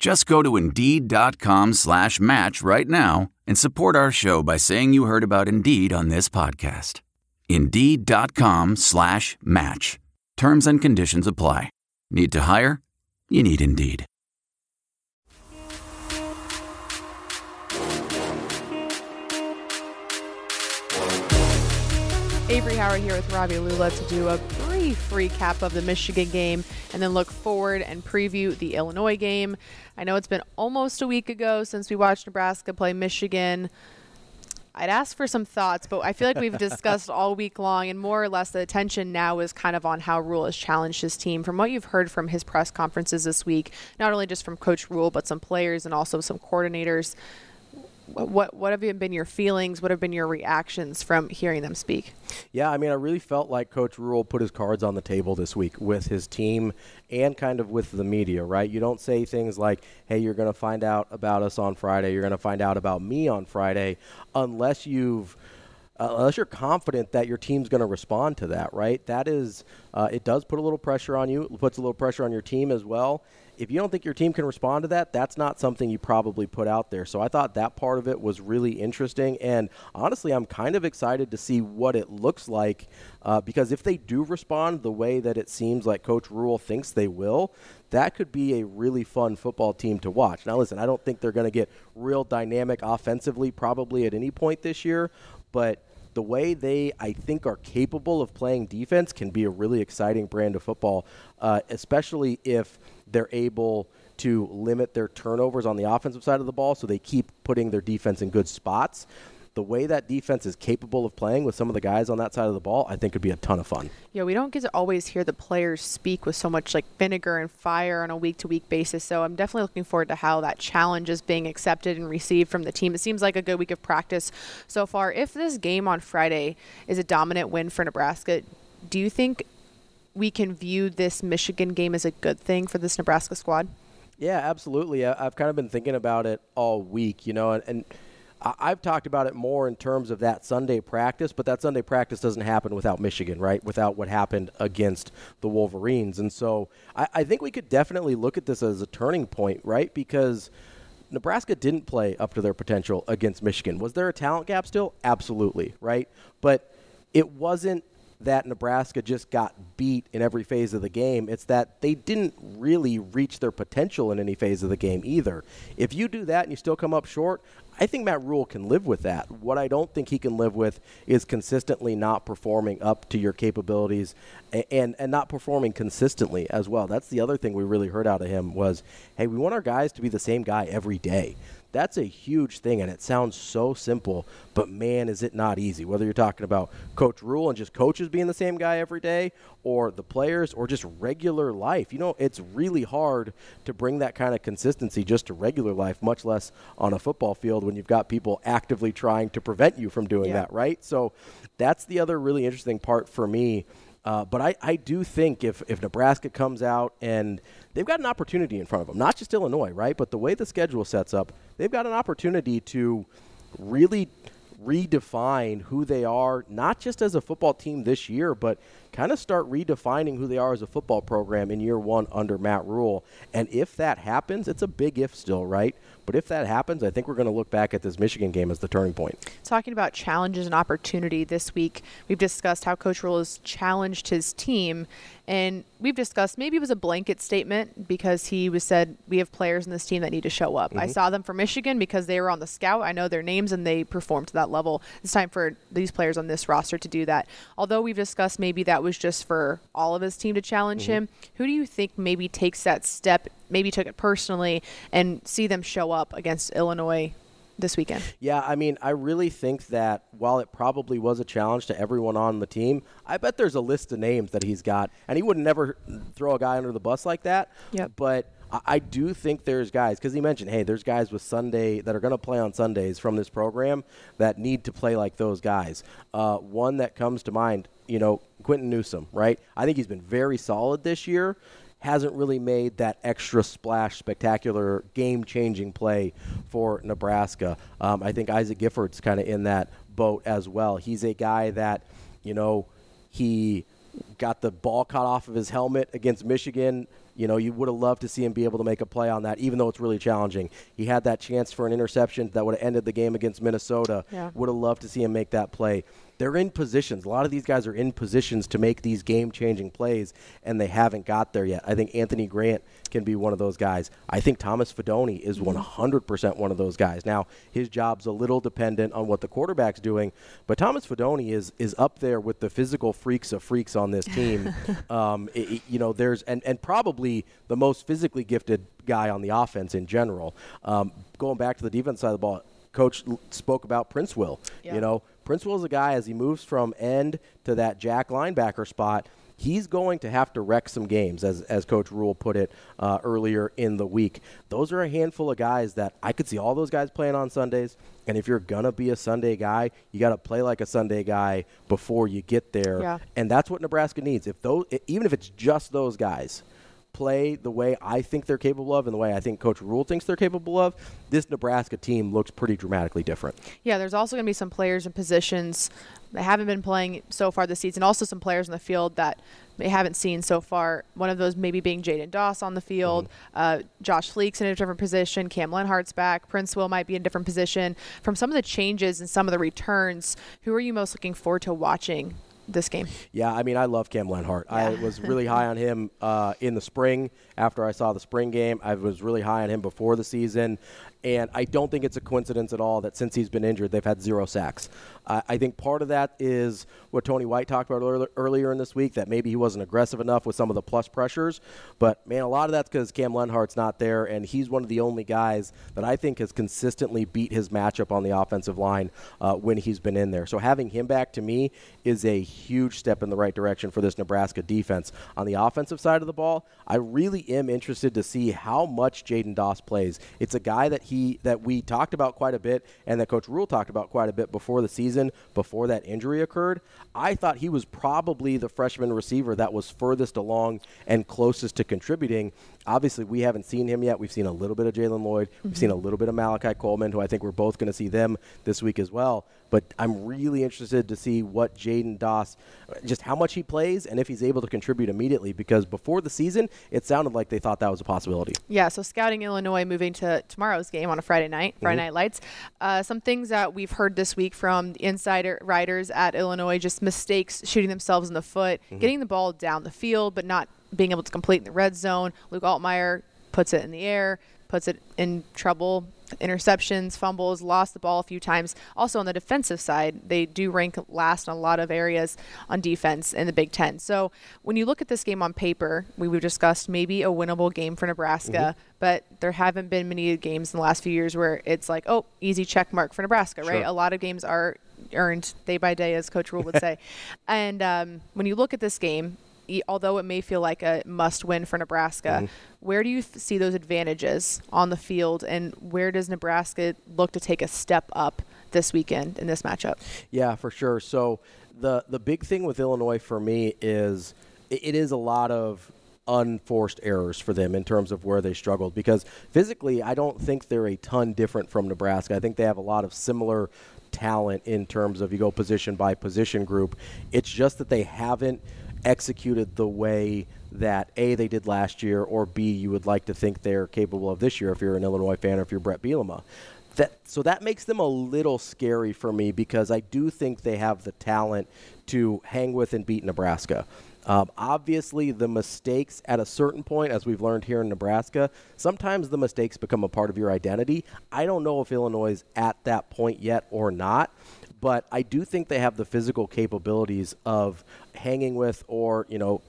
Just go to Indeed.com slash match right now and support our show by saying you heard about Indeed on this podcast. Indeed.com slash match. Terms and conditions apply. Need to hire? You need Indeed. Avarie Howard here with Ravi Lulla to do a brief recap of the Michigan game and then look forward and preview the Illinois game. I know it's been almost a week ago since we watched Nebraska play Michigan. I'd ask for some thoughts, but I feel like we've discussed all week long, and more or less the attention now is kind of on how Rhule has challenged his team. From what you've heard from his press conferences this week, not only just from Coach Rhule, but some players and also some coordinators, what what have been your feelings? What have been your reactions from hearing them speak? Yeah, I mean, I really felt like Coach Rhule put his cards on the table this week with his team and kind of with the media, right? You don't say things like, "Hey, you're going to find out about us on Friday. You're going to find out about me on Friday," unless you've uh, unless you're confident that your team's going to respond to that, right? That is, uh, it does put a little pressure on you. It puts a little pressure on your team as well if you don't think your team can respond to that, that's not something you probably put out there. So I thought that part of it was really interesting. And honestly, I'm kind of excited to see what it looks like uh, because if they do respond the way that it seems like Coach Rhule thinks they will, that could be a really fun football team to watch. Now, listen, I don't think they're going to get real dynamic offensively probably at any point this year, but the way they, I think, are capable of playing defense can be a really exciting brand of football, uh, especially if they're able to limit their turnovers on the offensive side of the ball, so they keep putting their defense in good spots. The way that defense is capable of playing with some of the guys on that side of the ball, I think would be a ton of fun. Yeah, we don't get to always hear the players speak with so much like vinegar and fire on a week to week basis. So I'm definitely looking forward to how that challenge is being accepted and received from the team. It seems like a good week of practice so far. If this game on Friday is a dominant win for Nebraska, do you think we can view this Michigan game as a good thing for this Nebraska squad? Yeah, absolutely. I've kind of been thinking about it all week, you know, and, and I've talked about it more in terms of that Sunday practice, but that Sunday practice doesn't happen without Michigan, right? Without what happened against the Wolverines. And so I, I think we could definitely look at this as a turning point, right? Because Nebraska didn't play up to their potential against Michigan. Was there a talent gap still? Absolutely, right? But it wasn't that Nebraska just got beat in every phase of the game. It's that they didn't really reach their potential in any phase of the game either. If you do that and you still come up short, I think Matt Rhule can live with that. What I don't think he can live with is consistently not performing up to your capabilities and, and, and not performing consistently as well. That's the other thing we really heard out of him was, hey, we want our guys to be the same guy every day. That's a huge thing, and it sounds so simple, but man, is it not easy. Whether you're talking about Coach Rhule and just coaches being the same guy every day, or the players, or just regular life. You know, it's really hard to bring that kind of consistency just to regular life, much less on a football field when you've got people actively trying to prevent you from doing yeah. that, right? So that's the other really interesting part for me. Uh, but I, I do think if, if Nebraska comes out and – they've got an opportunity in front of them, not just Illinois, right? But the way the schedule sets up, they've got an opportunity to really redefine who they are, not just as a football team this year, but kind of start redefining who they are as a football program in year one under Matt Rhule. And if that happens, it's a big if still, right? But if that happens, I think we're going to look back at this Michigan game as the turning point. Talking about challenges and opportunity this week, we've discussed how Coach Rhule has challenged his team. And we've discussed maybe it was a blanket statement because he was said we have players in this team that need to show up. Mm-hmm. I saw them for Michigan because they were on the scout. I know their names and they performed to that level. It's time for these players on this roster to do that. Although we've discussed maybe that was just for all of his team to challenge mm-hmm. him. Who do you think maybe takes that step, maybe took it personally, and see them show up against Illinois this weekend. Yeah, I mean, I really think that while it probably was a challenge to everyone on the team, I bet there's a list of names that he's got, and he would never throw a guy under the bus like that. Yep. But I do think there's guys because he mentioned, hey, there's guys with Sunday that are going to play on Sundays from this program that need to play like those guys. Uh, one that comes to mind, you know, Quinton Newsome, right? I think he's been very solid this year hasn't really made that extra splash, spectacular, game changing play for Nebraska. Um, I think Isaac Gifford's kind of in that boat as well. He's a guy that, you know, he got the ball cut off of his helmet against Michigan. You know, you would have loved to see him be able to make a play on that, even though it's really challenging. He had that chance for an interception that would have ended the game against Minnesota. Yeah. Would have loved to see him make that play they're in positions. A lot of these guys are in positions to make these game changing plays, and they haven't got there yet. I think Anthony Grant can be one of those guys. I think Thomas Fidone is 100% mm-hmm. one of those guys. Now, his job's a little dependent on what the quarterback's doing, but Thomas Fidone is is up there with the physical freaks of freaks on this team. um, it, you know, there's and and probably the most physically gifted guy on the offense in general. Um, going back to the defense side of the ball, coach spoke about Princewill. Yeah. You know, Princewill is a guy as he moves from end to that jack linebacker spot. He's going to have to wreck some games, as, as Coach Rhule put it uh, earlier in the week. Those are a handful of guys that I could see all those guys playing on Sundays. And if you're going to be a Sunday guy, you got to play like a Sunday guy before you get there. Yeah. And that's what Nebraska needs. If those, Even if it's just those guys, play the way I think they're capable of and the way I think Coach Rhule thinks they're capable of, this Nebraska team looks pretty dramatically different. Yeah, there's also going to be some players in positions that haven't been playing so far this season. Also, some players in the field that they haven't seen so far. One of those maybe being Jaidyn Doss on the field, mm-hmm. uh, Josh Fleeks in a different position, Cam Lenhardt's back, Princewill might be in a different position. From some of the changes and some of the returns, who are you most looking forward to watching this game. Yeah, I mean, I love Cam Lenhardt. Yeah. I was really high on him uh, in the spring after I saw the spring game. I was really high on him before the season. And I don't think it's a coincidence at all that since he's been injured, they've had zero sacks. Uh, I think part of that is what Tony White talked about earlier earlier in this week, that maybe he wasn't aggressive enough with some of the plus pressures. But, man, a lot of that's because Cam Lenhardt's not there, and he's one of the only guys that I think has consistently beat his matchup on the offensive line uh, when he's been in there. So having him back to me is a huge step in the right direction for this Nebraska defense. On the offensive side of the ball, I really am interested to see how much Jaidyn Doss plays. It's a guy that he that we talked about quite a bit and that Coach Rhule talked about quite a bit before the season, before that injury occurred. I thought he was probably the freshman receiver that was furthest along and closest to contributing. Obviously, we haven't seen him yet. We've seen a little bit of Jaylen Lloyd. We've mm-hmm. seen a little bit of Malachi Coleman, who I think we're both going to see them this week as well. But I'm really interested to see what Jaidyn Doss, just how much he plays and if he's able to contribute immediately because before the season, it sounded like they thought that was a possibility. Yeah, so scouting Illinois moving to tomorrow's game on a Friday night, Friday mm-hmm. Night Lights. Uh, some things that we've heard this week from the insider writers at Illinois just mistakes, shooting themselves in the foot, mm-hmm. getting the ball down the field, but not being able to complete in the red zone. Luke Altmyer puts it in the air, puts it in trouble interceptions, fumbles, lost the ball a few times. Also on the defensive side, they do rank last in a lot of areas on defense in the Big Ten. So when you look at this game on paper, we have discussed maybe a winnable game for Nebraska, mm-hmm. but there haven't been many games in the last few years where it's like, oh, easy check mark for Nebraska, right? A lot of games are earned day by day, as Coach Rhule would say. and um, when you look at this game, although it may feel like a must win for Nebraska, mm-hmm. where do you see those advantages on the field and where does Nebraska look to take a step up this weekend in this matchup? Yeah, for sure. So the the big thing with Illinois for me is it, it is a lot of unforced errors for them in terms of where they struggled because physically I don't think they're a ton different from Nebraska. I think they have a lot of similar talent in terms of you go position by position group. It's just that they haven't executed the way that A, they did last year, or B, you would like to think they're capable of this year if you're an Illinois fan or if you're Bret Bielema. That, so that makes them a little scary for me because I do think they have the talent to hang with and beat Nebraska. Um, obviously, the mistakes at a certain point, as we've learned here in Nebraska, sometimes the mistakes become a part of your identity. I don't know if Illinois is at that point yet or not, but I do think they have the physical capabilities of hanging with or, you know,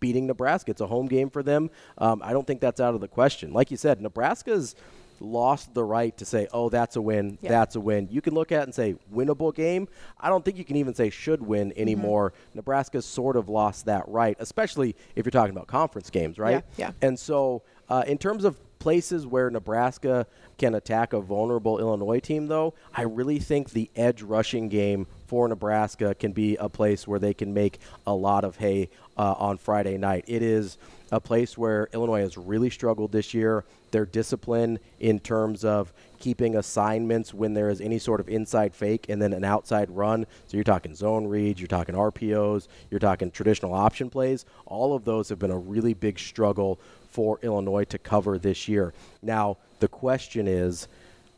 beating Nebraska. It's a home game for them. Um, I don't think that's out of the question. Like you said, Nebraska's lost the right to say, oh, that's a win, yeah. that's a win. You can look at it and say, winnable game. I don't think you can even say should win mm-hmm. anymore. Mm-hmm. Nebraska's sort of lost that right, especially if you're talking about conference games, right? Yeah. yeah. And so, uh, in terms of places where Nebraska can attack a vulnerable Illinois team, though, I really think the edge rushing game for Nebraska can be a place where they can make a lot of hay uh, on Friday night. It is a place where Illinois has really struggled this year. Their discipline in terms of keeping assignments when there is any sort of inside fake and then an outside run. So you're talking zone reads, you're talking RPOs, you're talking traditional option plays. All of those have been a really big struggle for Illinois to cover this year. Now, the question is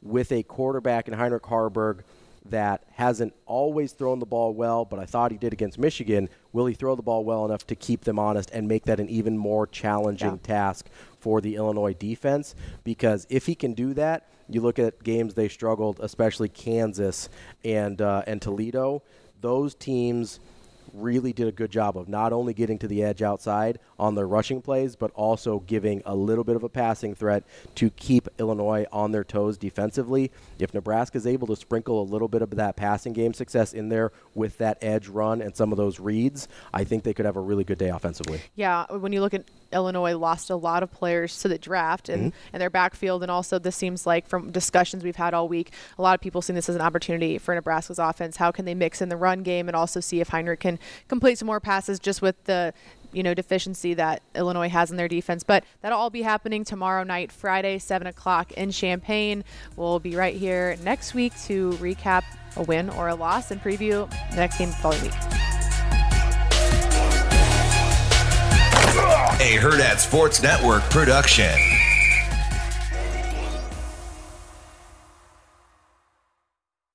with a quarterback in Heinrich Haarberg – that hasn't always thrown the ball well, but I thought he did against Michigan. Will he throw the ball well enough to keep them honest and make that an even more challenging yeah. task for the Illinois defense? Because if he can do that, you look at games they struggled, especially Kansas and uh, and Toledo. Those teams really did a good job of not only getting to the edge outside on their rushing plays, but also giving a little bit of a passing threat to keep Illinois on their toes defensively. If Nebraska is able to sprinkle a little bit of that passing game success in there with that edge run and some of those reads, I think they could have a really good day offensively. Yeah, when you look at Illinois lost a lot of players to the draft and, mm-hmm. and their backfield. And also, this seems like from discussions we've had all week, a lot of people seeing this as an opportunity for Nebraska's offense. How can they mix in the run game and also see if Heinrich can complete some more passes just with the you know deficiency that Illinois has in their defense. But that'll all be happening tomorrow night, Friday, seven o'clock in Champaign. We'll be right here next week to recap a win or a loss and preview the next game the following week. A Hurrdat Sports Network production.